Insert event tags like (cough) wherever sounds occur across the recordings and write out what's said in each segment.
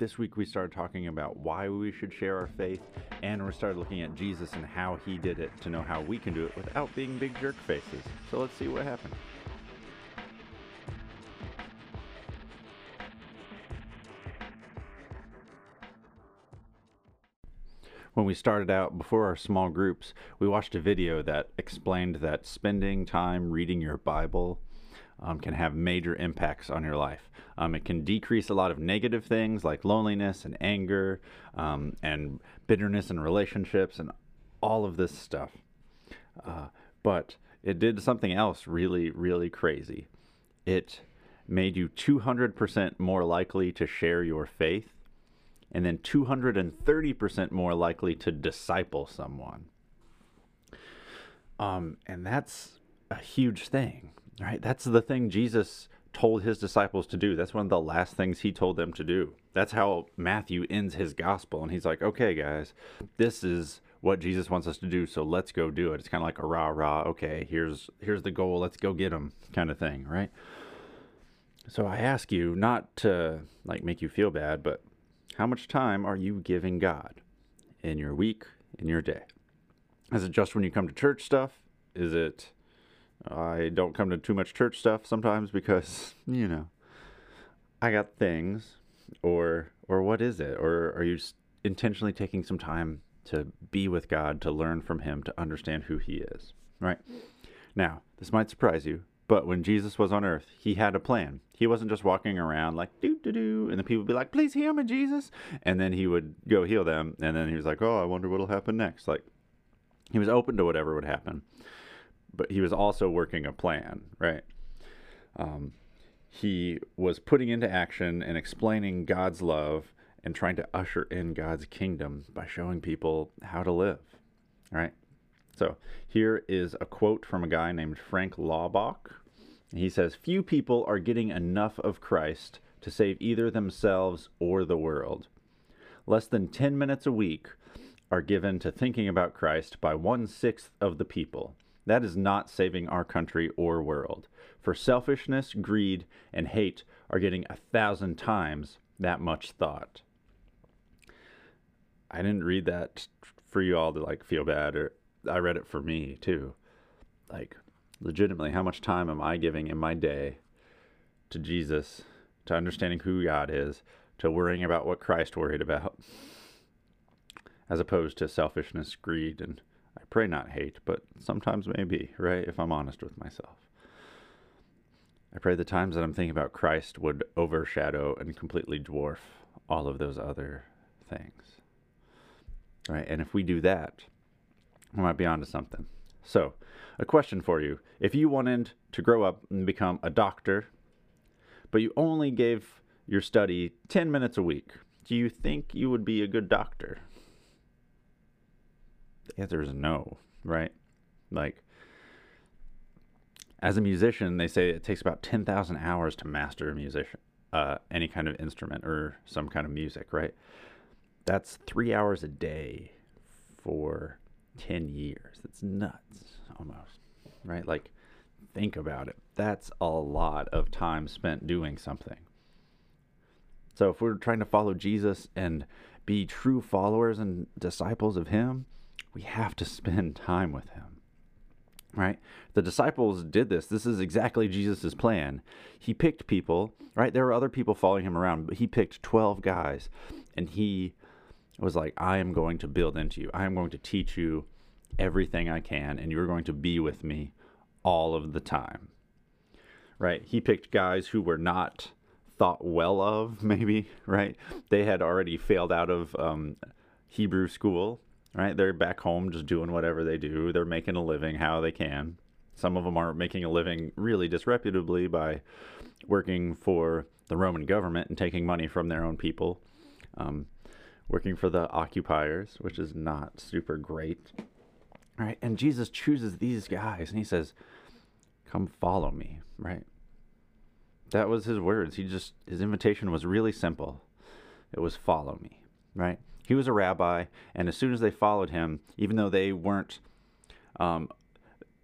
this week we started talking about why we should share our faith, and we started looking at Jesus and how he did it to know how we can do it without being big jerk faces. So let's see what happens. when we started out before our small groups, we watched a video that explained that spending time reading your Bible um, can have major impacts on your life. Um, it can decrease a lot of negative things like loneliness and anger um, and bitterness in relationships and all of this stuff. Uh, but it did something else really, really crazy. It made you 200% more likely to share your faith and then 230% more likely to disciple someone. Um, and that's a huge thing, right? That's the thing Jesus told his disciples to do. That's one of the last things he told them to do. That's how Matthew ends his gospel. And he's like, okay, guys, this is what Jesus wants us to do. So let's go do it. It's kind of like a rah rah. Okay, here's here's the goal. Let's go get them kind of thing, right? So I ask you not to like make you feel bad, but how much time are you giving God in your week, in your day? Is it just when you come to church stuff? Is it I don't come to too much church stuff sometimes because, (laughs) you know, I got things or or what is it? Or are you intentionally taking some time to be with God, to learn from him, to understand who he is, right? Now, this might surprise you, but when Jesus was on earth, he had a plan. He wasn't just walking around like doo doo doo, and the people would be like, "Please heal me, Jesus," and then he would go heal them, and then he was like, "Oh, I wonder what'll happen next." Like he was open to whatever would happen, but he was also working a plan, right? Um, he was putting into action and explaining God's love and trying to usher in God's kingdom by showing people how to live, right? So here is a quote from a guy named Frank Laubach. He says, Few people are getting enough of Christ to save either themselves or the world. Less than 10 minutes a week are given to thinking about Christ by one sixth of the people. That is not saving our country or world. For selfishness, greed, and hate are getting a thousand times that much thought. I didn't read that for you all to like feel bad or I read it for me too. Like legitimately how much time am I giving in my day to Jesus, to understanding who God is, to worrying about what Christ worried about, as opposed to selfishness, greed, and I pray not hate, but sometimes maybe, right? If I'm honest with myself. I pray the times that I'm thinking about Christ would overshadow and completely dwarf all of those other things. Right? And if we do that, we might be onto something. So, a question for you. If you wanted to grow up and become a doctor, but you only gave your study 10 minutes a week, do you think you would be a good doctor? The answer is no, right? Like, as a musician, they say it takes about 10,000 hours to master a musician, uh, any kind of instrument or some kind of music, right? That's three hours a day for 10 years. That's nuts almost, right? Like, think about it. That's a lot of time spent doing something. So, if we're trying to follow Jesus and be true followers and disciples of Him, we have to spend time with Him. Right? The disciples did this. This is exactly Jesus' plan. He picked people, right? There were other people following him around, but he picked 12 guys and he was like, I am going to build into you. I am going to teach you everything I can, and you're going to be with me all of the time. Right? He picked guys who were not thought well of, (laughs) maybe, right? They had already failed out of um, Hebrew school, right? They're back home just doing whatever they do. They're making a living how they can. Some of them are making a living really disreputably by working for the Roman government and taking money from their own people. Um, working for the occupiers, which is not super great. Right? And Jesus chooses these guys and he says, Come follow me, right? That was his words. He just, his invitation was really simple. It was follow me, right? He was a rabbi, and as soon as they followed him, even though they weren't um,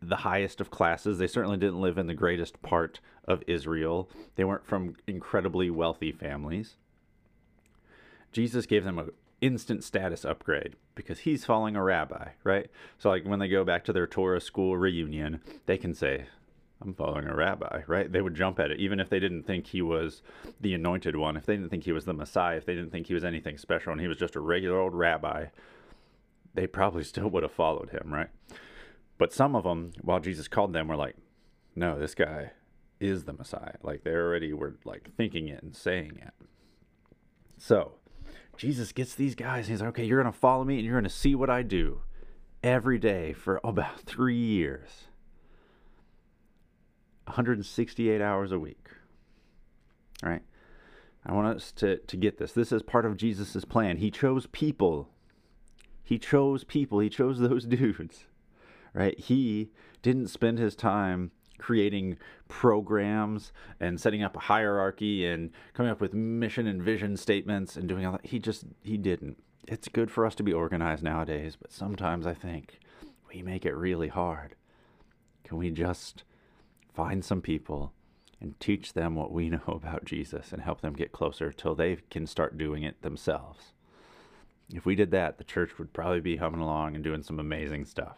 the highest of classes, they certainly didn't live in the greatest part of Israel. They weren't from incredibly wealthy families Jesus gave them a instant status upgrade because he's following a rabbi, right? So like when they go back to their Torah school reunion, they can say, I'm following a rabbi, right? They would jump at it, even if they didn't think he was the anointed one, if they didn't think he was the Messiah, if they didn't think he was anything special, and he was just a regular old rabbi, they probably still would have followed him, right? But some of them, while Jesus called them, were like, no, this guy is the Messiah. Like they already were like thinking it and saying it. So Jesus gets these guys and he's like, okay, you're going to follow me and you're going to see what I do every day for about three years. 168 hours a week. All right? I want us to, to get this. This is part of Jesus' plan. He chose people. He chose people. He chose those (laughs) dudes. Right? He didn't spend his time creating programs and setting up a hierarchy and coming up with mission and vision statements and doing all that. He just he didn't. It's good for us to be organized nowadays, but sometimes I think we make it really hard. Can we just find some people and teach them what we (laughs) know about Jesus and help them get closer till they can start doing it themselves? If we did that, the church would probably be humming along and doing some amazing stuff.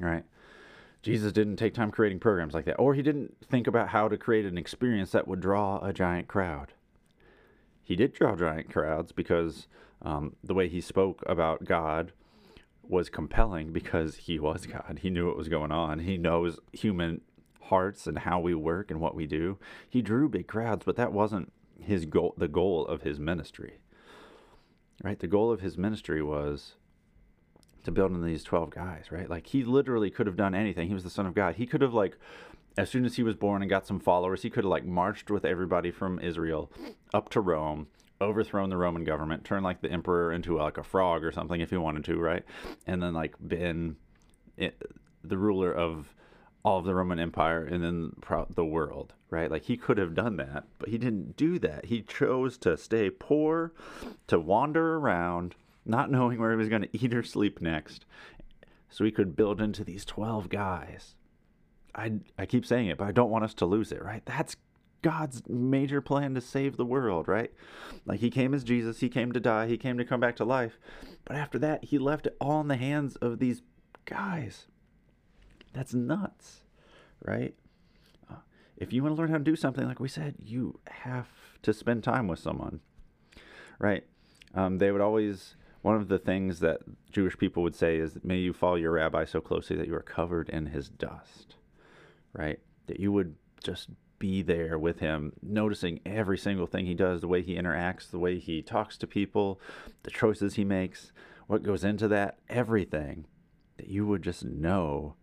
Right? Jesus didn't take time creating programs like that, or he didn't think about how to create an experience that would draw a giant crowd. He did draw giant crowds because um, the way he spoke about God was compelling because he was God. He knew what was going on. He knows human hearts and how we work and what we do. He drew big crowds, but that wasn't his goal. The goal of his ministry, right? The goal of his ministry was to build in these 12 guys, right? Like he literally could have done anything. He was the son of God. He could have like as soon as he was born and got some followers, he could have like marched with everybody from Israel up to Rome, overthrown the Roman government, turned like the emperor into like a frog or something if he wanted to, right? And then like been it, the ruler of all of the Roman Empire and then the world, right? Like he could have done that, but he didn't do that. He chose to stay poor, to wander around, not knowing where he was going (laughs) to eat or sleep next, so he could build into these 12 guys. I, I keep saying it, but I don't want us to lose it, right? That's God's major plan to save the world, right? Like he came as Jesus, he came to die, he came to come back to life. But after that, he left it all in the hands of these guys. That's nuts, right? Uh, if you want to learn how to do something, like we said, you have to spend time with someone, right? Um, they would always one of the things that Jewish people would say is, May you follow your rabbi so closely that you are covered in his dust, right? That you would just be there with him, noticing every single thing he does, the way he interacts, the way he talks to people, the choices he makes, what goes into that, everything. That you would just know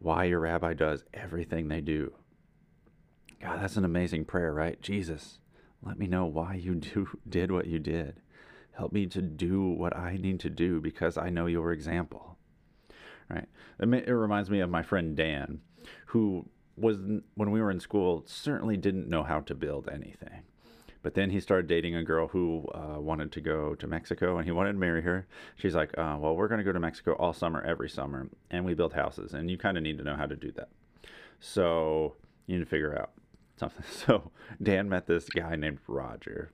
why your rabbi does everything they do. God, that's an amazing prayer, right? Jesus, let me know why you (laughs) do did what you did. Help me to do what I need to do because I know your example. Right? It reminds me of my friend Dan, who was, when we were in school, certainly didn't know how to build anything. But then he started dating a girl who uh, wanted to go to Mexico and he wanted to marry her. She's like, uh, Well, we're going to go to Mexico all summer, every summer, and we build houses. And you kind of need to know how to do that. So you need to figure out something. (laughs) So Dan met this guy named Roger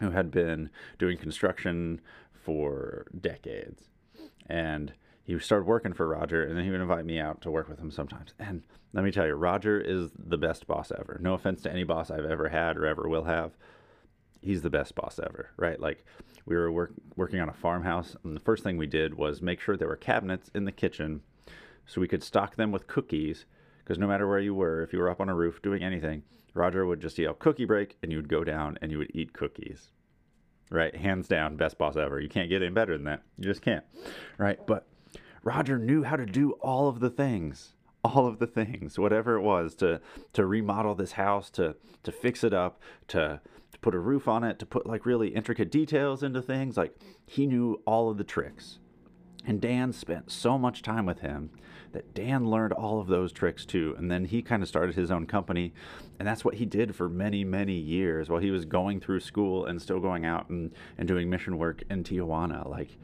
who had been doing construction for decades. And he started working for Roger, and then he would invite me out to work with him sometimes. And let me tell you, Roger is the best boss ever. No offense to any boss I've ever had or ever will have. He's the best boss ever, right? Like, we were work, working on a farmhouse, and the first thing we did was make sure there were cabinets in the kitchen so we could stock them with cookies. Because no matter where you were, if you were up on a roof doing anything, Roger would just yell cookie break and you would go down and you would eat cookies. Right? Hands down, best boss ever. You can't get any better than that. You just can't. Right? But Roger knew how to do all of the things. All of the things, whatever it was, to to remodel this house, to to fix it up, to to put a roof on it, to put like really intricate details into things. Like he knew all of the tricks. And Dan spent so much time with him that Dan learned all of those tricks too. And then he kind of started his own company. And that's what he did for many, many years while he was going through school and still going out and, and doing mission work in Tijuana. Like,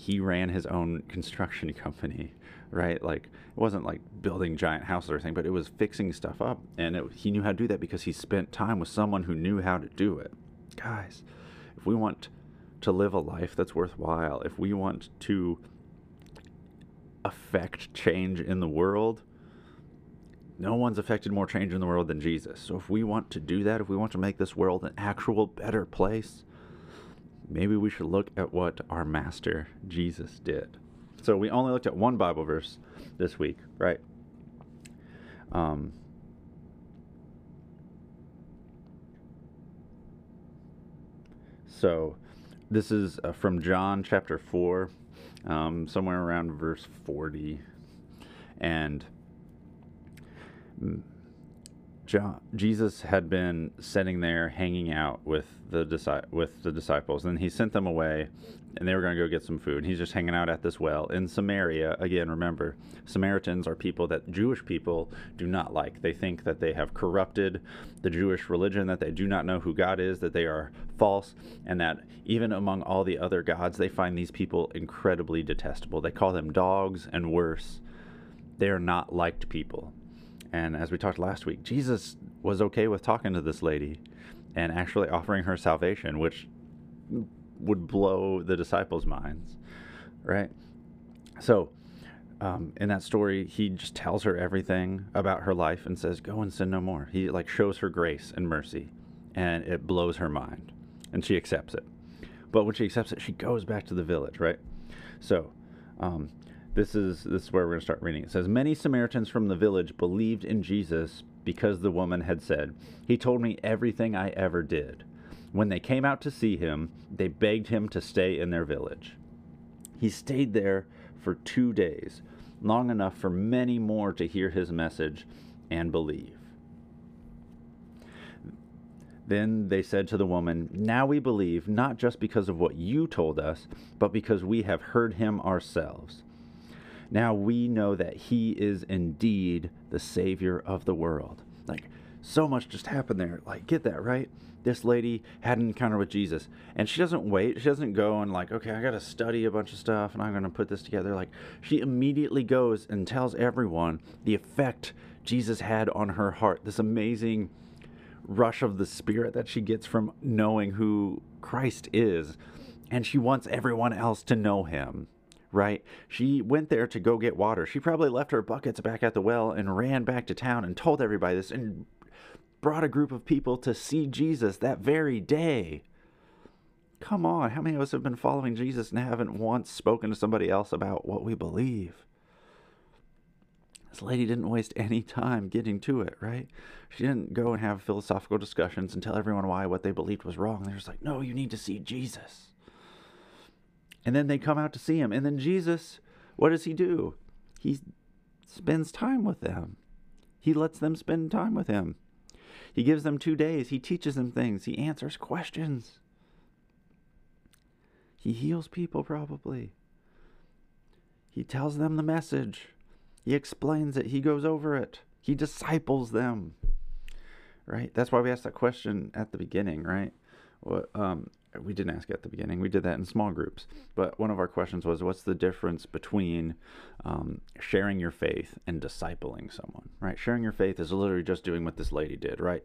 he ran his own construction (laughs) company, right? Like, it wasn't like building giant houses or anything, but it was fixing stuff up. And it, he knew how to do that because he spent time with someone who knew how to do it. Guys, if we want to live a life that's worthwhile, if we want to affect change in the world, no one's affected more change in the world than Jesus. So if we want to do that, if we want to make this world an actual better place, maybe we should look at what our master Jesus did. So we only looked at one Bible verse this week, right? Um, so this is uh, from John chapter 4, um, somewhere around verse 40. And John, Jesus had been sitting there hanging out with the with the disciples, and he sent them away and they were going to go get some food. He's just hanging out at this well in Samaria. Again, remember, Samaritans are people that Jewish people do not like. They think that they have corrupted the Jewish religion, that they do not know who God is, that they are false, and that even among all the other gods, they find these people incredibly detestable. They call them dogs and worse. They are not liked people. And as we talked last week, Jesus was okay with talking to this lady and actually offering her salvation, which would blow the disciples' minds, right? So, um, in that story, he just tells her everything about her life and says, "Go and sin no more." He like shows her grace and mercy, and it blows her mind, and she accepts it. But when she accepts it, she goes back to the village, right? So, um, this is this is where we're going to start reading. It says, "Many Samaritans from the village believed in Jesus because the woman had said, "He told me everything I ever did." When they came out to see him, they begged him to stay in their village. He stayed there for two days, long enough for many more to hear his message and believe. Then they said to the woman, Now we believe, not just because of what you told us, but because we have heard him ourselves. Now we know that he is indeed the Savior of the world. Like, so much just happened there. Like, get that, right? this lady had an encounter with Jesus. And she doesn't wait. She doesn't go and, like, okay, I got to study a bunch of stuff and I'm going to put this together. Like, she immediately goes and tells everyone the effect Jesus had on her heart. This amazing rush of the spirit that she gets from knowing who Christ is. And she wants everyone else to know him right? She went there to go get water. She probably left her buckets back at the well and ran back to town and told everybody this and brought a group of people to see Jesus that very day. Come on, how many of us have been following Jesus and haven't once spoken to somebody else about what we believe? This lady didn't waste any time getting to it, right? She didn't go and have philosophical discussions and tell everyone why what they believed was wrong. They're just like, no, you need to see Jesus. And then they come out to see him. And then Jesus, what does he do? He spends time with them. He lets them spend time with him. He gives them two days. He teaches them things. He answers questions. He heals people, probably. He tells them the message. He explains it. He goes over it. He disciples them. Right? That's why we asked that question at the beginning, right? What, um, we didn't ask at the beginning. We did that in small groups. But one of our questions was, what's the difference between um, sharing your faith and discipling someone? Right? Sharing your faith is literally just doing what this lady did. Right?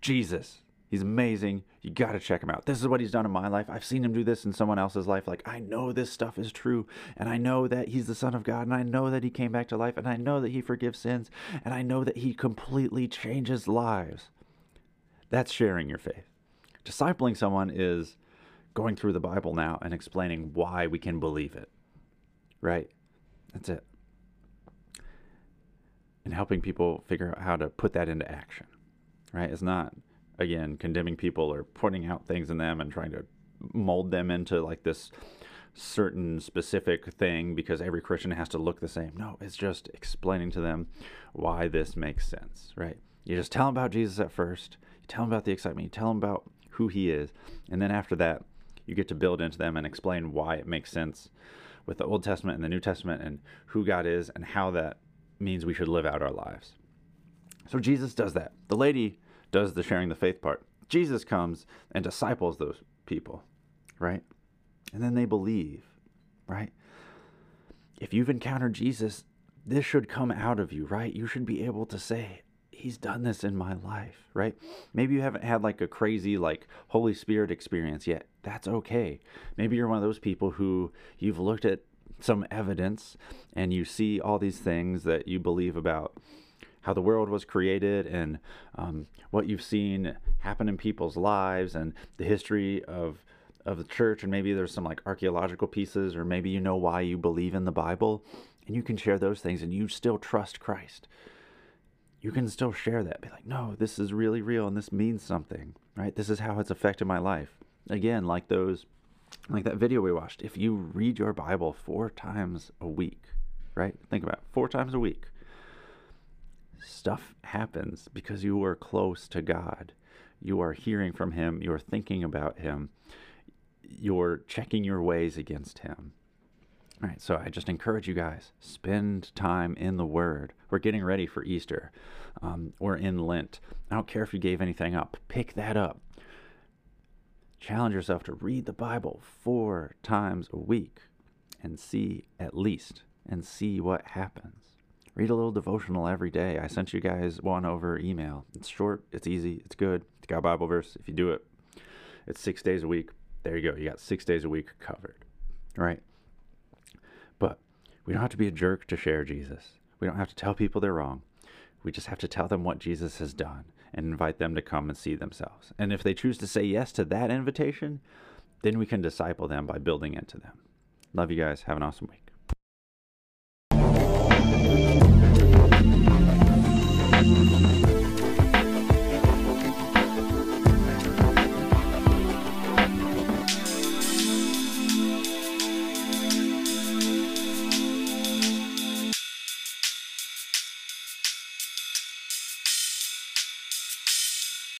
Jesus, he's amazing. You got to check him out. This is what he's done in my life. I've seen him do this in someone else's life. Like I know this stuff is true, and I know that he's the Son of God, and I know that he came back to life, and I know that he forgives sins, and I know that he completely changes lives. That's sharing your faith discipling someone is going through the Bible now and explaining why we can believe it. Right? That's it. And helping people figure out how to put that into action. Right? It's not, again, condemning people or pointing out things in them and trying to mold them into like this certain specific thing because every Christian has to look the same. No, it's just explaining to them why this makes sense, right? You just tell them about Jesus at first. You tell them about the excitement. You tell them about who he is. And then after that, you get to build into them and explain why it makes sense with the Old Testament and the New Testament and who God is and how that means we should live out our lives. So Jesus does that. The lady does the sharing the faith part. Jesus comes and disciples those people, right? And then they believe, right? If you've encountered Jesus, this should come out of you, right? You should be able to say, he's done this in my life, right? Maybe you haven't had like a crazy like Holy Spirit experience yet. That's okay. Maybe you're one of those people who you've looked at some evidence and you see all these things that you believe about how the world was created and um, what you've seen happen in people's lives and the history of of the church and maybe there's some like archaeological pieces or maybe you know why you believe in the Bible and you can share those things and you still trust Christ. You can still share that. Be like, no, this is really real and this means something, right? This is how it's affected my life. Again, like those, like that video we watched. If you read your Bible four times a week, right? Think about it, four times a week. Stuff happens because you are close to God. You are hearing from Him. You are thinking about Him you're checking your ways against him. All right, so I just encourage you guys spend time in the Word. We're getting ready for Easter. Um, we're in Lent. I don't care if you gave anything up. Pick that up. Challenge yourself to read the Bible four times a week and see at least and see what happens. Read a little devotional every day. I sent you guys one over email. It's short, it's easy, it's good. It's got Bible verse. If you do it, it's six days a week there you go. You got six days a week covered, right? We don't have to be a jerk to share Jesus. We don't have to tell people they're wrong. We just have to tell them what Jesus has done and invite them to come and see themselves. And if they choose to say yes to that invitation, then we can disciple them by building into them. Love you guys. Have an awesome week.